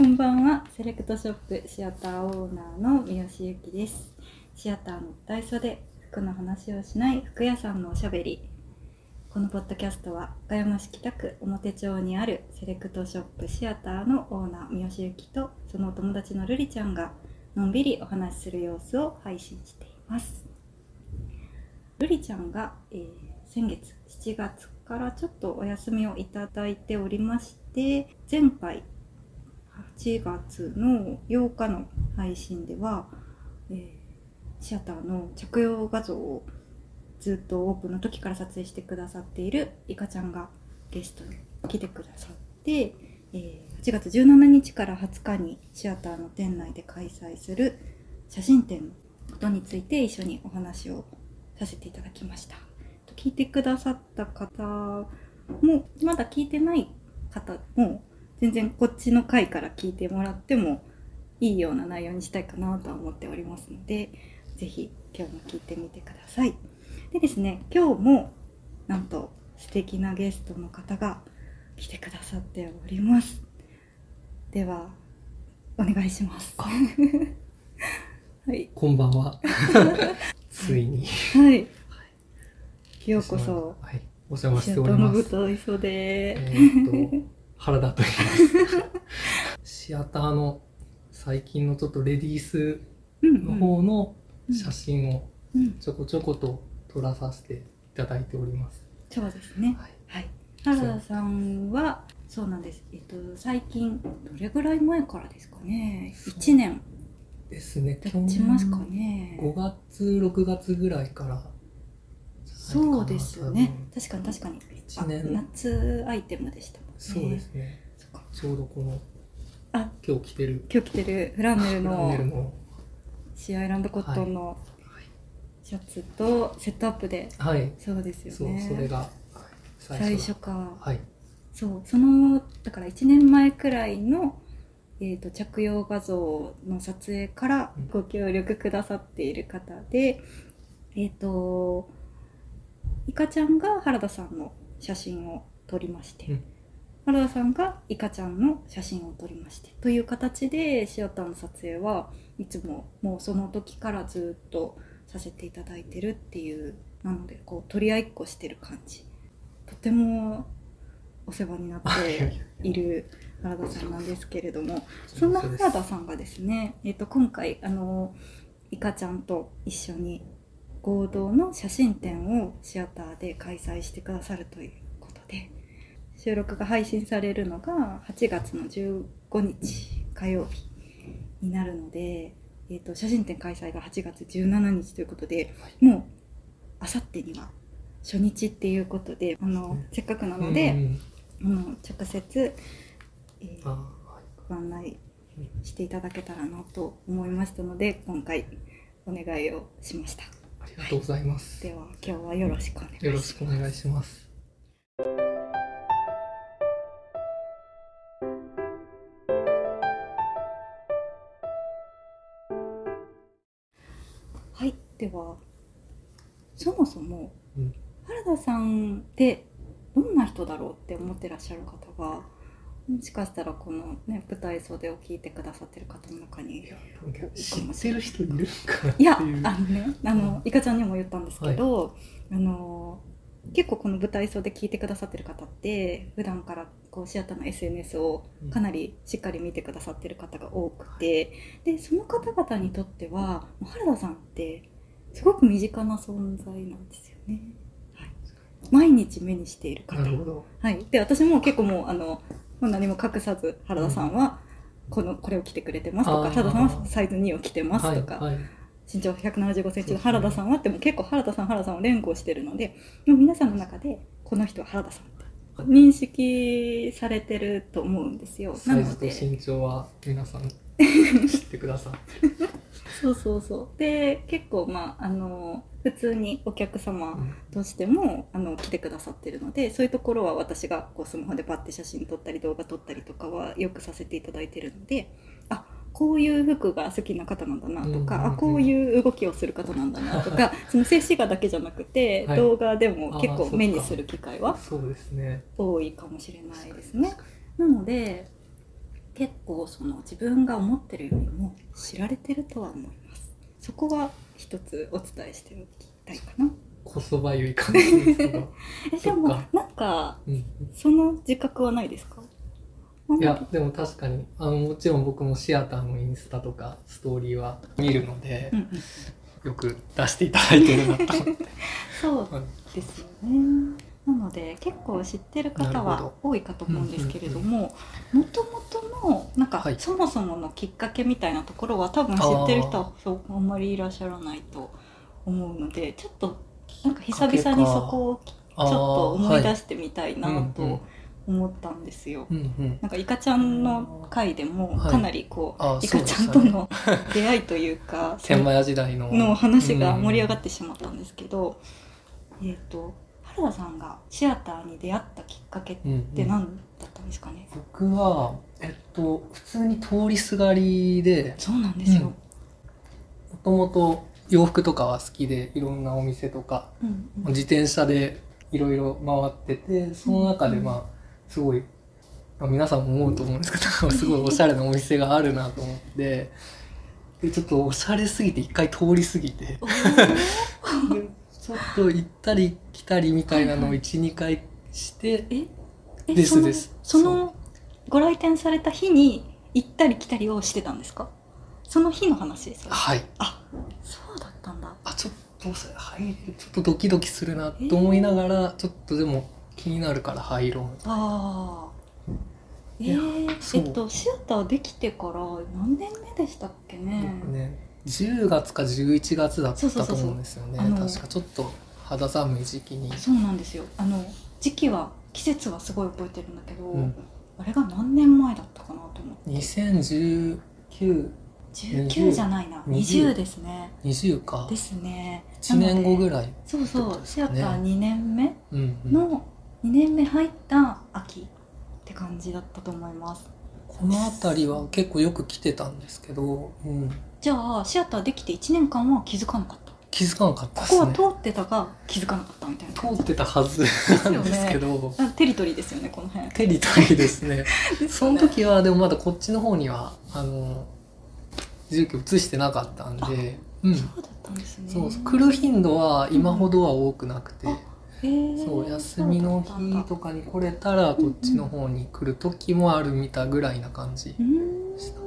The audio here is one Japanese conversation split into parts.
こんばんは。セレクトショップシアターオーナーの三好由紀です。シアターの大袖服の話をしない服屋さんのおしゃべり。このポッドキャストは岡山市北区表町にあるセレクトショップシアターのオーナー三好由紀とそのお友達の瑠璃ちゃんがのんびりお話しする様子を配信しています。瑠璃ちゃんが、えー先月7月からちょっとお休みをいただいておりまして前回8月の8日の配信では、えーシアターの着用画像をずっとオープンの時から撮影してくださっているいかちゃんがゲストに来てくださって、えー8月17日から20日にシアターの店内で開催する写真展のことについて一緒にお話をさせていただきました。聞いてくださった方もまだ聞いてない方も全然こっちの回から聞いてもらってもいいような内容にしたいかなとは思っておりますのでぜひ今日も聞いてみてください。でですね今日もなんと素敵なゲストの方が来てくださっております。ではお願いします。は。い。こんばんは。ついに。はい。ようこそ。はい。お邪魔しております。えーっと、原田と言います。シアターの最近のちょっとレディースうんの方のうん写真をうん。ちょこちょこと撮らさせていただいております。そうですね。はい。はい。原田さんはそうなんです。えっと最近どれぐらい前からですかね？そう。1年。ですね。経ちますかね？5月、6月ぐらいから。そうですよね。確かに確かに。1年。夏アイテムでしたそうですね。ちょうどこの、あ今日着てる。今日着てるフランネルのの、シーアイランドコットンのシャツとセットアップではい。そうですよそう、ねそれが、はい最最初。初かはい。そうそのだから1年前くらいの、えー、と着用画像の撮影からうん。ご協力くださっている方で、えっ、といかちゃんが原田さんの写真を撮りまして、うん原田さんがいかちゃんの写真を撮りましてという形でシアターの撮影はいつももうその時からずっとさせていただいてるっていうなのでこう取り合いっこしてる感じ。とてもお世話になっている原田さんなんですけれども。そんな原田さんがですね、えっと今回あのいかちゃんと一緒に合同の写真展をシアターで開催してくださるということで。収録が配信されるのが8月の15日火曜日になるので、えっと写真展開催が8月17日ということでもうあさってには初日っていうことであのせっかくなので、うん直接、えーご案内していただけたらなと思いましたので今回お願いをしました。ありがとうございます。では今日はよろしくお願いします。よろしくお願いします。はいではそもそもうん。原田さんってどんな人だろうって思ってらっしゃる方がもしかしたらこの、ね、舞台袖を聞いてくださってる方の中にいや知ってる人いるかなっいやていう。あのねあのいかちゃんにも言ったんですけど、あの結構この舞台袖聞いてくださってる方って普段からこうシアターの SNS をかなりしっかり見てくださってる方が多くて、でその方々にとっては原田さんってすごく身近な存在なんですよね。はい、毎日目にしている方なるほど。はい、で私も結構もうあのもう何も隠さず原田さんはこのこれを着てくれてますとか原田さんはサイズ2を着てますとか、はいはい。身長1 7 5センチの原田さんはってもう結構原田さん原田さんを連呼してるのでもう皆さんの中でこの人は原田さん認識されてると思うんですよ。なので身長は皆さん 知ってください。そうそうそうで結構まああの普通にお客様うんとしてもあの来てくださってるのでそういうところは私がこうスマホでパッて写真撮ったり動画撮ったりとかはよくさせていただいてるのであこういう服が好きな方なんだなとか、うんうんうんあこういう動きをする方なんだなとか その静止画だけじゃなくて、はい。動画でも結構目にする機会は。多いかもしれないですね。なので結構その自分が思ってるよりも知られてるとは思います。そこは一つお伝えしておきたいかな。こそばゆい感じですけど、えでもなんかうん、その自覚はないですか？いやでも確かに。あのもちろん僕もシアターのインスタとかストーリーは見るのでうん、うん、よく出していただいてるなと。そうはいですよね。なので結構知ってる方は多いかと思うんですけれどももともとのなんか、はい。そもそものきっかけみたいなところは多分知ってる人はそうあんまりいらっしゃらないと思うのでちょっとなんか久々にそこをちょっと思い出してみたいなと思ったんですよ。うんうん。なんかイカちゃんの回でもはい。かなりこう、あイカちゃんとの出会いというか 天満屋時代の。の話が盛り上がっってしまったんですけど、えっ、と原田さんがシアターに出会ったきっかけって、何だったんですかね、僕はえっと普通に通りすがりでそうなんですよ。もともと洋服とかは好きでいろんなお店とかうんうん。自転車でいろいろ回っててその中でまあすごいまあ皆さんも思うと思うんですけどすごいおしゃれなお店があるなと思って。でちょっとおしゃれすぎて一回通り過ぎて。ちょっと行ったり来たりみたいなのをはいはい12回して。え？えですそのです。そのご来店された日に行ったり来たりをしてたんですか？その日の話ですかはい。あそうだったんだ。あちょっとそれ入れるちょっとドキドキするなと思いながら、ちょっとでも気になるから入ろうみたいなえー、えっとシアターできてから何年目でしたっけね？僕ね10月か11月だったそうそうそうそうと思う。んですよね確かちょっと肌寒い時期に、そうなんですよ。あの時期は季節はすごい覚えてるんだけど、うん、あれが何年前だったかなと思って。201920 19じゃないな。20 20ですね。か。ですね。1年後ぐいらい、そうそう、シアター2年目の2年目入った秋って感じだったと思います。この辺りは結構よく来てたんですけど、うん、じゃあシアターできて1年間は気づかなかった。気づかなかったこですね。こは通ってたが気づかなかったみたいな。通ってたはずなんですけど。あテリトリーですよねこの辺。テリトリーですね。その時はでもまだこっちの方にはあの住居移してなかったんで、うん、そうだったんですね。そう来る頻度は今ほどは多くなくて、あへーそう休みの日とかに来れたらこっちの方に来る時もあるみたぐらいな感じ。う、ん。した。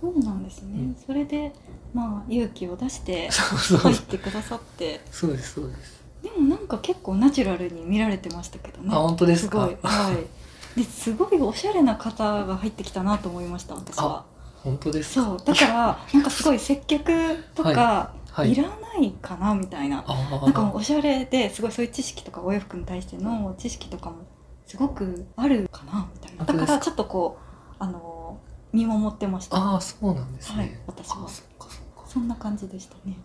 そうなんですね、うん。それでまあ勇気を出して入ってくださって。そうですそうです。でもなんか結構ナチュラルに見られてましたけどね。あ本当ですか？すごい。はい。ですごいおしゃれな方が入ってきたなと思いました私は。本当ですか？そう。だからなんかすごい接客とかはい。いらないかなみたいな、あなんかおしゃれですごいそういう知識とかお洋服に対しての知識とかもすごくあるかなみたいな。だか？からちょっとこうあの見守ってました。ああそうなんですね、はい私はあそっかそっか。そんな感じでしたね。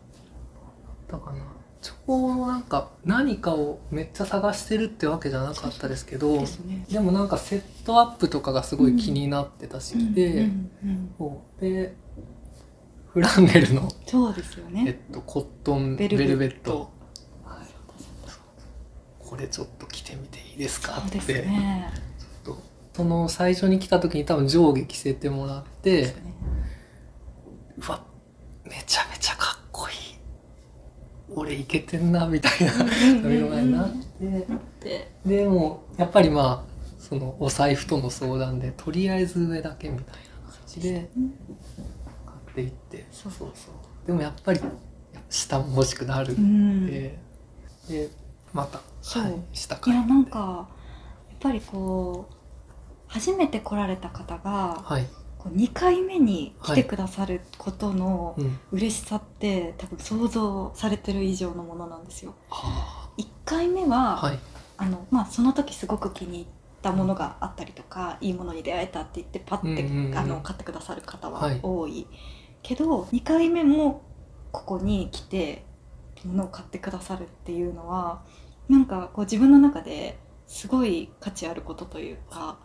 だかなちょうどなんか何かをめっちゃ探してるってわけじゃなかったですけどね。でもなんかセットアップとかがすごい気になってた時期で、うんうんうん。そうでフランネルの、そうですよえっねと、コットンベベルベット。トはい。これちょっと着てみていいですか？ってそうですね。ちょっとその最初に来た時に多分上下着せてもらってね。うわめちゃめちゃかっこいい。俺いけてんなみたいなそういうのがなって。ででもやっぱりまあそのお財布との相談でとりあえず上だけみたいな感じでうん買っていってそうそう。でもやっぱり下も欲しくなる。うん。んで、でまた、そう。はい、下い買やなんかやっぱりこう初めて来られた方がはい、こう2回目に来てくださることのうん、嬉しさって多分想像されてる以上のものなんですよ。あ1回目は、ーはい。あのまあ、その時すごく気に入ったものがあったりとかいいものに出会えたって言ってパッて、うんうんうん。あの買ってくださる方ははい。多い、けど2回目もここに来て物を買ってくださるっていうのはなんかこう自分の中ですごい価値あることというか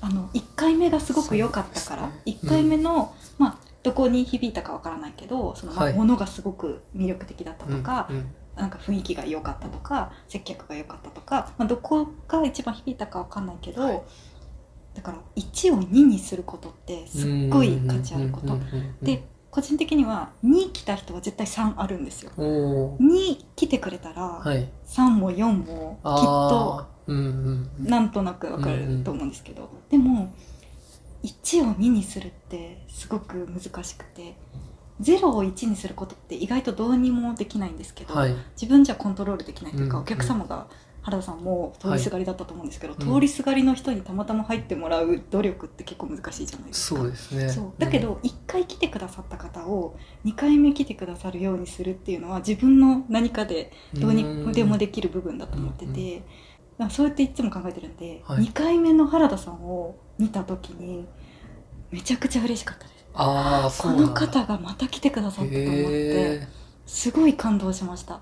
あの1回目がすごく良かったから、ね1回目の、まあどこに響いたかわからないけどその、ま物がすごく魅力的だったとか、うんうん。なんか雰囲気が良かったとか接客が良かったとか、まあ、どこが一番響いたかわかんないけど、はいだから1を2にすることってすっごい価値あること、で個人的には2来た人は絶対3あるんですよ。おー。2来てくれたらはい。3も4もきっとなんとなくわかると思うんですけど、でも1を2にするってすごく難しくて0を1にすることって意外とどうにもできないんですけど、はい。自分じゃコントロールできないというか、うん。お客様が原田さんも通りすがりだったと思うんですけど、はい通りすがりの人にたまたま入ってもらう努力って結構難しいじゃないですか。そうですねそうだけど1回来てくださった方を2回目来てくださるようにするっていうのは自分の何かでどうにでもできる部分だと思ってうんて、だからそうやっていつも考えてるんで、はい2回目の原田さんを見た時にめちゃくちゃ嬉しかったですああそこの方がまた来てくださったと思ってへすごい感動しました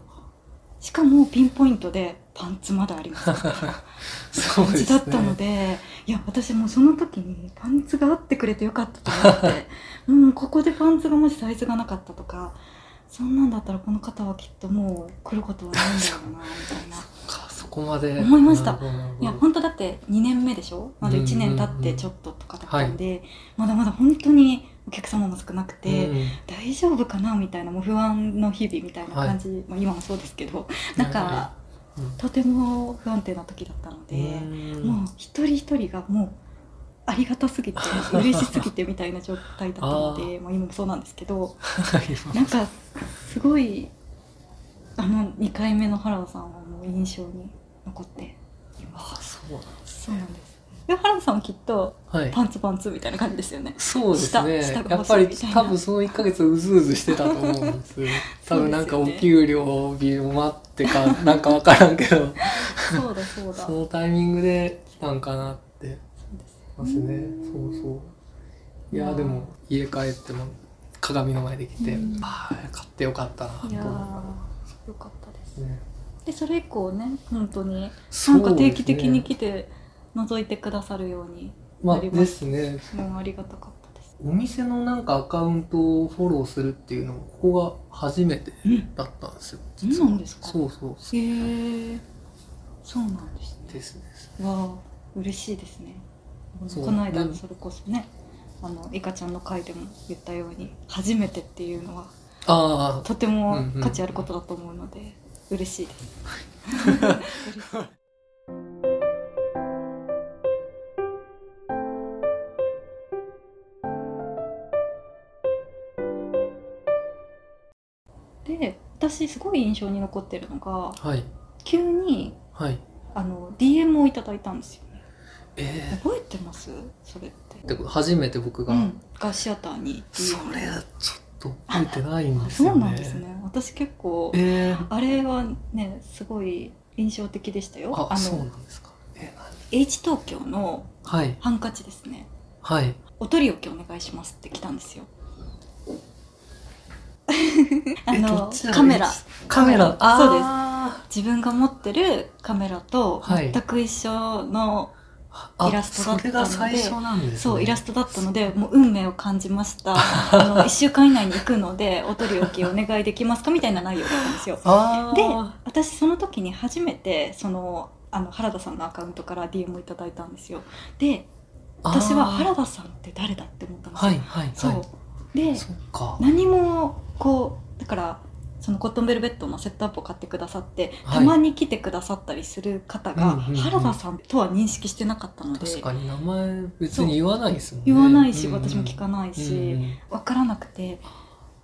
しかもピンポイントでパンツまだあります。そう感ですね。じだったのでいや私もうその時にパンツがあってくれてよかったと思っても うここでパンツがもしサイズがなかったとかそんなんだったらこの方はきっともう来ることはないんだろうなみたいな。かそこまで。思いました。いや本当だって2年目でしょ？まだ1年経ってちょっととかだったんで、まだまだ本当にお客様も少なくて、うん。大丈夫かなみたいなもう不安の日々みたいな感じ、まあ、今もそうですけど。なんかうんとても不安定な時だったので、うん。もう一人一人がもうありがたすぎて嬉しすぎてみたいな状態だったのでまあ今もそうなんですけど なんかすごいあの2回目の原田さんはもう印象に残っています。あそうなんですそうなんです。で原田さんはきっとはい。パンツパンツみたいな感じですよね。そうですね。やっぱり多分その1ヶ月うずうずしてたと思うんです 多分なんかお給料日を待ってかなんか分からんけど。そうだそうだ。そのタイミングで来たんかなって。ますね。そうそう。いやでも家帰っても鏡の前で来て、うん。ああ買ってよかったなと思いながーよかったです。らね。でそれ以降ね本当になんか定期的に来て覗いてくださるようにまあなりまですすね。もうありがたかった。お店のなんかアカウントをフォローするっていうのもここが初めてうん。だったんですよ。そうなんですか？そうそうそへえそうなんですね。うです。ねわあ嬉しいですね。この間でそれこそねあのいかちゃんの回でも言ったように初めてっていうのはああ。とてもうんうん。価値あることだと思うので嬉しいです。で私すごい印象に残ってるのがはい。急にはい。あの DM をいただいたんですよね。え覚えてます？それって。えで初めて僕が、うん、がシアターに。それはちょっと覚えてないんあですよね。そうなんですね。私結構えー、あれはねすごい印象的でしたよ。あそうなのんですか。え H 東京のー、はい。ハンカチですね。はい。お取り置きお願いしますって来たんですよあのカメラ。カメラ。そうです。あ自分が持ってるカメラとはい。全く一緒の、ーイラストだったのでそれが最初なんですね。そうイラストだったのでもう運命を感じました。あの 1週間以内に行くのでお取り置きお願いできますかみたいな内容だったんですよ。あでー私その時に初めてそのあの原田さんのアカウントから DM をいただいたんですよ。で私は原田さんって誰だって思ったんですよ、はいはいはい。そうで何もこうだからそのコットンベルベットのセットアップを買ってくださって、はい。たまに来てくださったりする方が、うんうんうん。原田さんとは認識してなかったので。確かに名前別に言わないですもんね。言わないし、うんうん私も聞かないし、うんうん分からなくて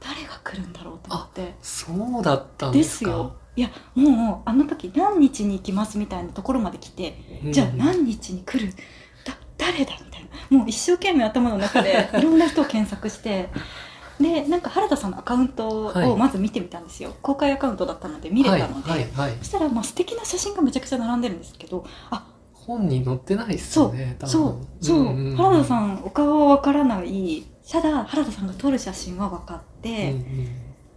誰が来るんだろうと思って。そうだったんでですか。すよ。いやもうあの時何日に行きますみたいなところまで来て、うんじゃあ何日に来る？だ誰だもう一生懸命頭の中で いろんな人を検索してでなんか原田さんのアカウントはい。をまず見てみたんですよ、公開アカウントだったので見れたので、はいはいはい。そしたらまあ素敵な写真がめちゃくちゃ並んでるんですけどあ本に載ってないっすよね多分。そうそう、んんん。原田さんお顔はわからない。ただ原田さんが撮る写真は分かって、うんうん。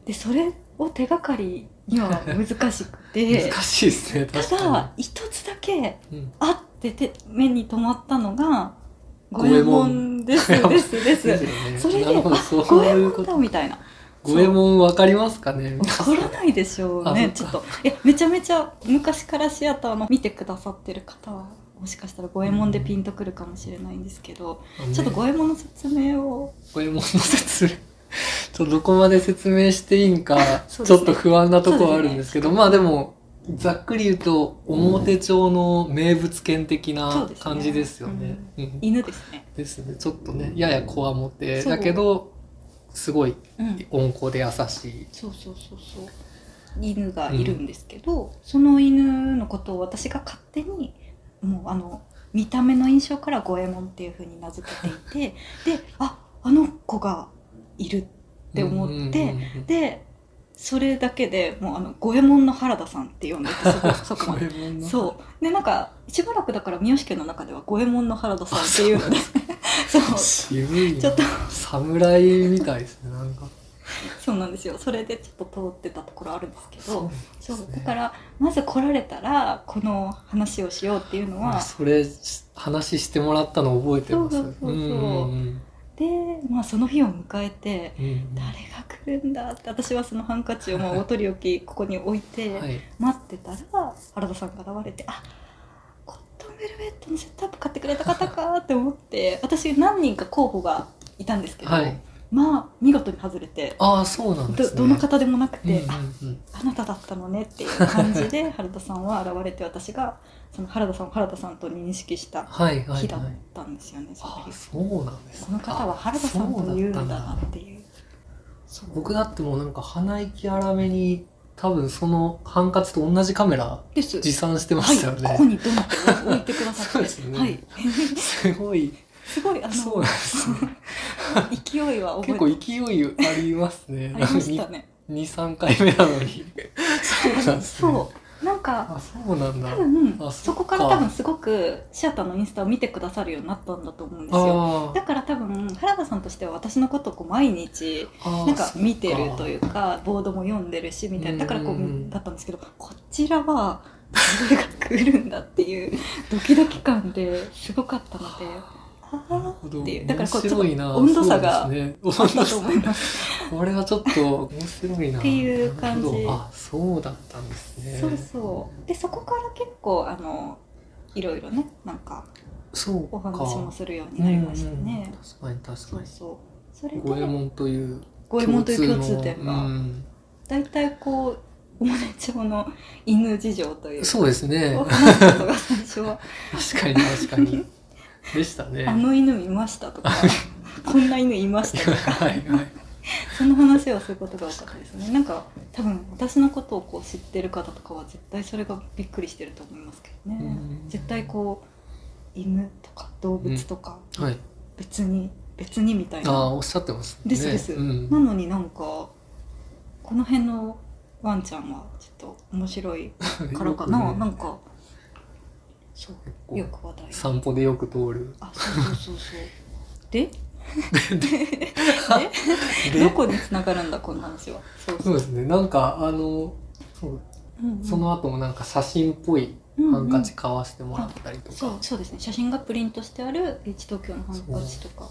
でそれを手がかりには難しくて。難しいですねた確かだ一つだけあってて目に留まったのが五五右衛門。門ですです。ですそれで五右衛門だみたいな。五右衛門わかりますかね？わからないでしょうねちょっと。いやめちゃめちゃ昔からシアターの見てくださってる方はもしかしたら五右衛門でピンとくるかもしれないんですけど、ねちょっと五右衛門の説明を。五右衛門の説明。ちょっとどこまで説明していいんか、ね。ちょっと不安なところはあるんですけど、まあでも、ざっくり言うと、表町の名物犬的な感じですよね。うん。犬ですね。ですね。ちょっとね、ややこわもて、だけど、すごいうん、温厚で優しい。そうそうそうそう。犬がいるんですけど、その犬のことを私が勝手にもうあの見た目の印象から五右衛門っていう風に名付けていてでああの子がいるって思って、でそれだけでもうあの五右衛門の原田さんって呼んでてそこ そこまで。そう。でなんかしばらくだから三好家の中では五右衛門の原田さんっていうので。そう。渋いな。ちょっと。侍みたいですね、なんか。そうなんですよ。それでちょっと通ってたところあるんですけど。そうね。だからまず来られたらこの話をしようっていうのは。それ、話してもらったの覚えてます。そうそうそうそう。んんで、まあ、その日を迎えてうんうん誰が来るんだって私はそのハンカチをまあお取り置き ここに置いてはい。待ってたら原田さんが現れてあコットンベルベットのセットアップ買ってくれた方かって思って 私何人か候補がいたんですけど、はいまあ見事に外れてああ、そうなんですね。どどの方でもなくうんうんて、あうんあなただったのねっていう感じで原田さんは現れて私がその原田さんを原田さんと認識したはいはい日だっはい。たんですよね、そのあ日そうなんですねこの方は原田さんというんだなあっていう僕だってもうなんか鼻息荒めに多分そのハンカチと同じカメラ持参してまはい、したよね。ここにドンって置いてくださって すねはい、すごい。すごいあのそうなんですね。勢いは結構勢いありますね。ありましたね2、3回目なのに。そうなんですね。そうなんかあ、そうなんだ。多分あそこから多分すごくシアターのインスタを見てくださるようになったんだと思うんですよあだから多分原田さんとしては私のことをこう毎日。なんか見てるとう。いうかボードも読んでるしみたいなだからこうだったんですけどこちらは誰が来るんだっていうドキドキ感ですごかったのでっていうだからこうちょ温度差があったと思います。これはちょっと面白いな。っていう感じあ、そうだったんですね。そうそうでそこから結構あのいろいろねなんかそうか。お話もするようになりましたうんねうん。確かに確かに。そうそれで五右衛門という五右衛門という共通点がん大体こう表町の犬事情というそうですねを。話すことが最初は 確かに確かに。でしたね。あの犬見ましたとか こんな犬いましたとか。はいはい。その話をすることが多かったですね。なんか多分私のことをこう知ってる方とかは絶対それがびっくりしてると思いますけどね。うん。絶対こう犬とか動物とかはい。別に、別にみたいああ、なおっしゃってますね。ですです。うん。なのになんかこの辺のワンちゃんはちょっと面白いからかな、なんかそうよく話題散歩でよく通る。あそうそうそうそう。で？で？どこに繋がるんだこの話は。そうそう。ですね。なんか、あの、そううんうん。その後もなんか写真っぽいハンカチ買わしてもらったりとか。そうそうですね。写真がプリントしてある H 東京のハンカチとか。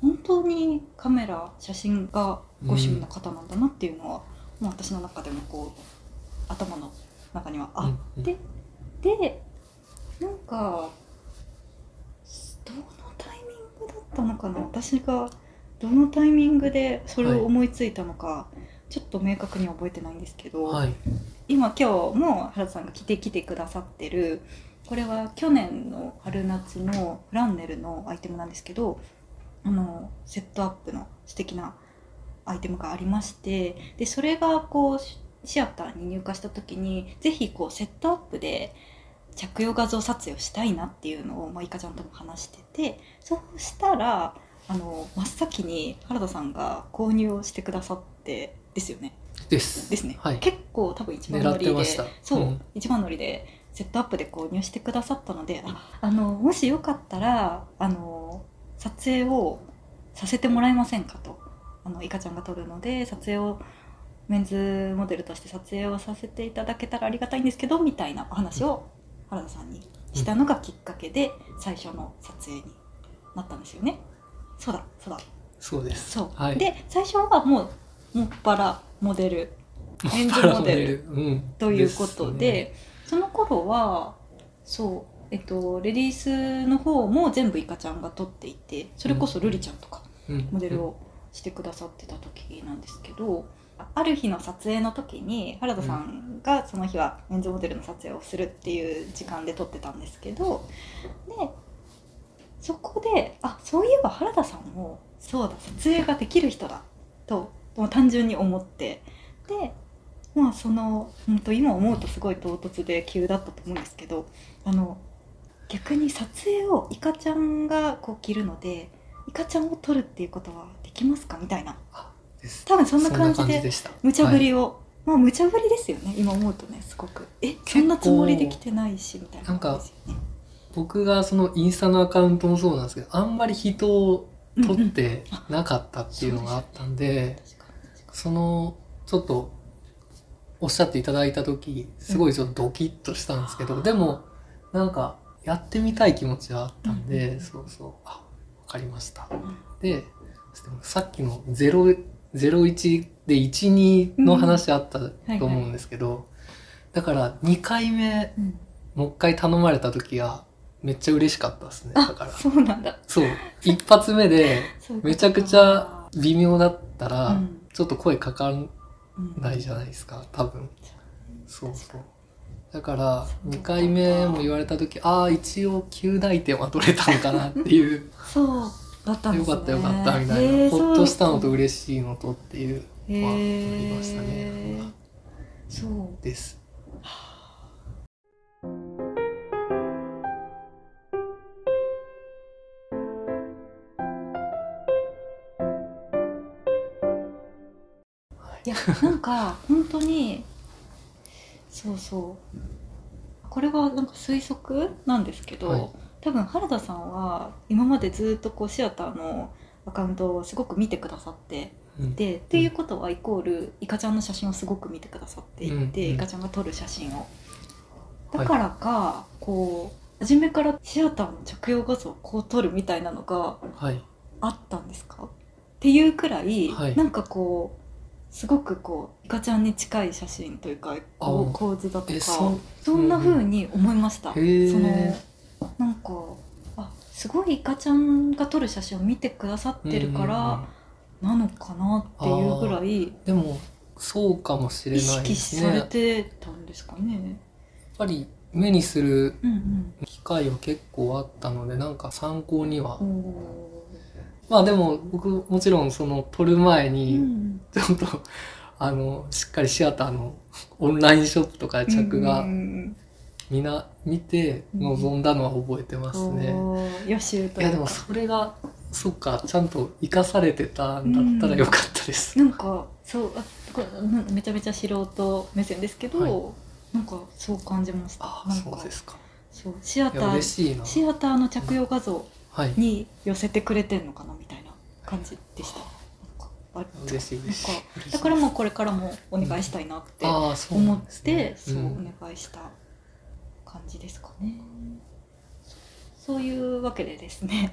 本当にカメラ写真がご趣味の方なんだなっていうのは、もう私の中でもこう頭の中にはあって、でなんかどのタイミングだったのかな？私がどのタイミングでそれを思いついたのか、ちょっと明確には覚えてないんですけど、はい。今今日も原田さんが着てきてくださってるこれは去年の春夏のフランネルのアイテムなんですけどあのセットアップの素敵なアイテムがありましてでそれがこうシシアターに入荷した時にぜひこうセットアップで着用画像撮影をしたいなっていうのを、まあ、いかちゃんとも話しててそうしたらあの真っ先に原田さんが購入をしてくださってですよね。です。ですね、はい。結構多分一番乗りでそう、うん一番乗りでセットアップで購入してくださったのでああのもしよかったらあの撮影をさせてもらえませんかとあのいかちゃんが撮るので撮影をメンズモデルとして撮影をさせていただけたらありがたいんですけどみたいなお話を原田さんにしたのがきっかけで最初の撮影になったんですよね。そうだそうだそうです。そう、はい。で最初はもうもっぱらモデルメンズモデルうん。ということですねその頃はそうえっと、レディースの方も全部イカちゃんが撮っていてそれこそルリちゃんとかうんモデルをしてくださってた時なんですけど、ある日の撮影の時に原田さんがその日はメンズモデルの撮影をするっていう時間で撮ってたんですけどでそこであそういえば原田さんもそうだ撮影ができる人だともう単純に思ってでまあその本当今思うとすごい唐突で急だったと思うんですけどあの逆に撮影をイカちゃんがこう着るのでイカちゃんを撮るっていうことはできますか？みたいな。です。多分そんな感じででした。無茶ぶはい。りを、まあ無茶ぶりですよね今思うとねすごく。えそんなつもりで来てないしみたいな感じですよね僕がそのインスタのアカウントもそうなんですけどあんまり人を撮ってなかったっていうのがあったんで、確かに確かそのちょっとおっしゃっていただいた時すごいちょっとドキッとしたんですけど、うん。でもなんかやってみたい気持ちはあったんで、うん。そうそう。あわかりました。でさっきの0 01で12の話あったと思うんですけど、だから2回目うん。もう一回頼まれた時はめっちゃ嬉しかったですね。だから。あそうなんだ。そう。一発目でめちゃくちゃ微妙だったら、うん。ちょっと声かかんうんないじゃないですか多分。そうそう。だからそう2回目も言われた時ああ一応9大点は取れたのかなっていう。そうだったんですね。よかったよかったみたいへーなほっとしたのと嬉しいのとっていうへまありましたね。そう。です。いやなんか本当にそうそう。これはなんか推測なんですけど、はい多分原田さんは今までずっとこうシアターのアカウントをすごく見てくださってうん。でっていうことはイコールイカちゃんの写真をすごく見てくださっていて、うん。うん。イカちゃんが撮る写真を。だからか、こう初めからシアターの着用画像をこう撮るみたいなのがはい。あったんですか？っていうくらい、はい。なんかこうすごくこうイカちゃんに近い写真というかこうあ構図だとかえそそんな風に思いました、へー。そのなんかあすごいイカちゃんが撮る写真を見てくださってるからなのかなっていうぐらいでもそうかもしれ意ないで識されすねやってたんですかね。ぱり目にするうん機会は結構あったのでなんか参考には。まあでも僕もちろんその撮る前にんちょっと、あのしっかりシアターのオンラインショップとかで着うがんみんな見て臨んだのは覚えてますね。おー予習といやでもそれがそっかちゃんと生かされてたんだったらよかったです。なんかそうあこれうんめちゃめちゃ素人目線ですけど、はいなんかそう感じましたあそうですか。そうシアター。シアターの着用画像はい。に寄せてくれてんのかなみたいな感じでしたなんかあ嬉しい嬉しいなんか嬉しいだからもうこれからもお願いしたいなって思っんですて、ね。そう、んお願いした感じですかね。そういうわけでですね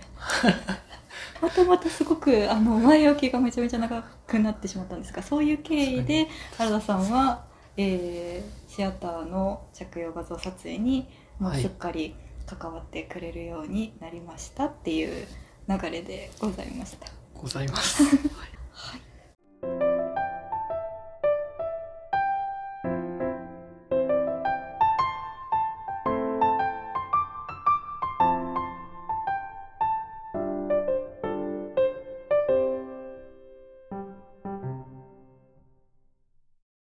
またまたすごくあの前置きがめちゃめちゃ長くなってしまったんですがそういう経緯で原田さんは、えーシアターの着用画像撮影にもうはいすっかり関わってくれるようになりましたっていう流れでございました。ございます。